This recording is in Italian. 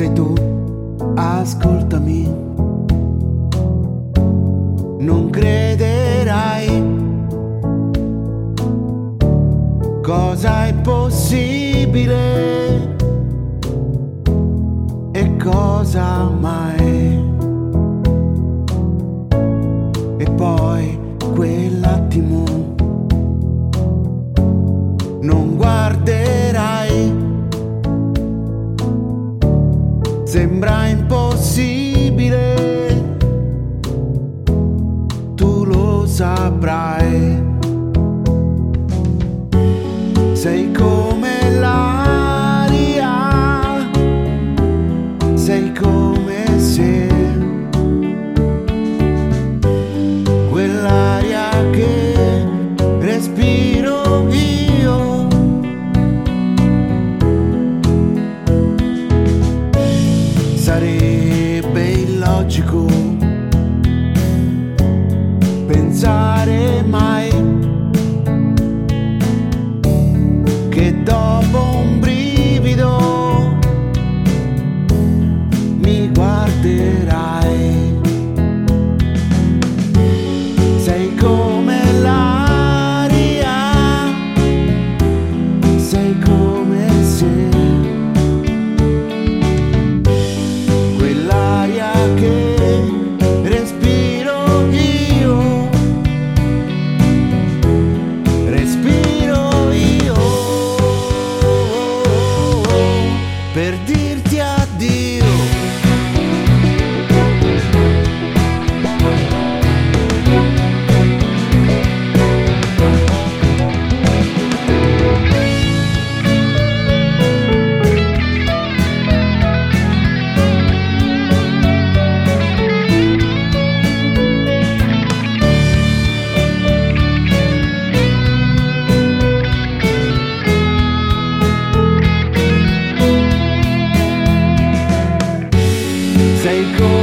sei tu, ascoltami. Non crederai cosa è possibile e cosa mai. E poi quell'attimo Sembra impossibile, tu lo saprai. Sei come l'aria, sei come se Sarebbe illogico pensare mai che dopo un brivido mi guarderai. Say go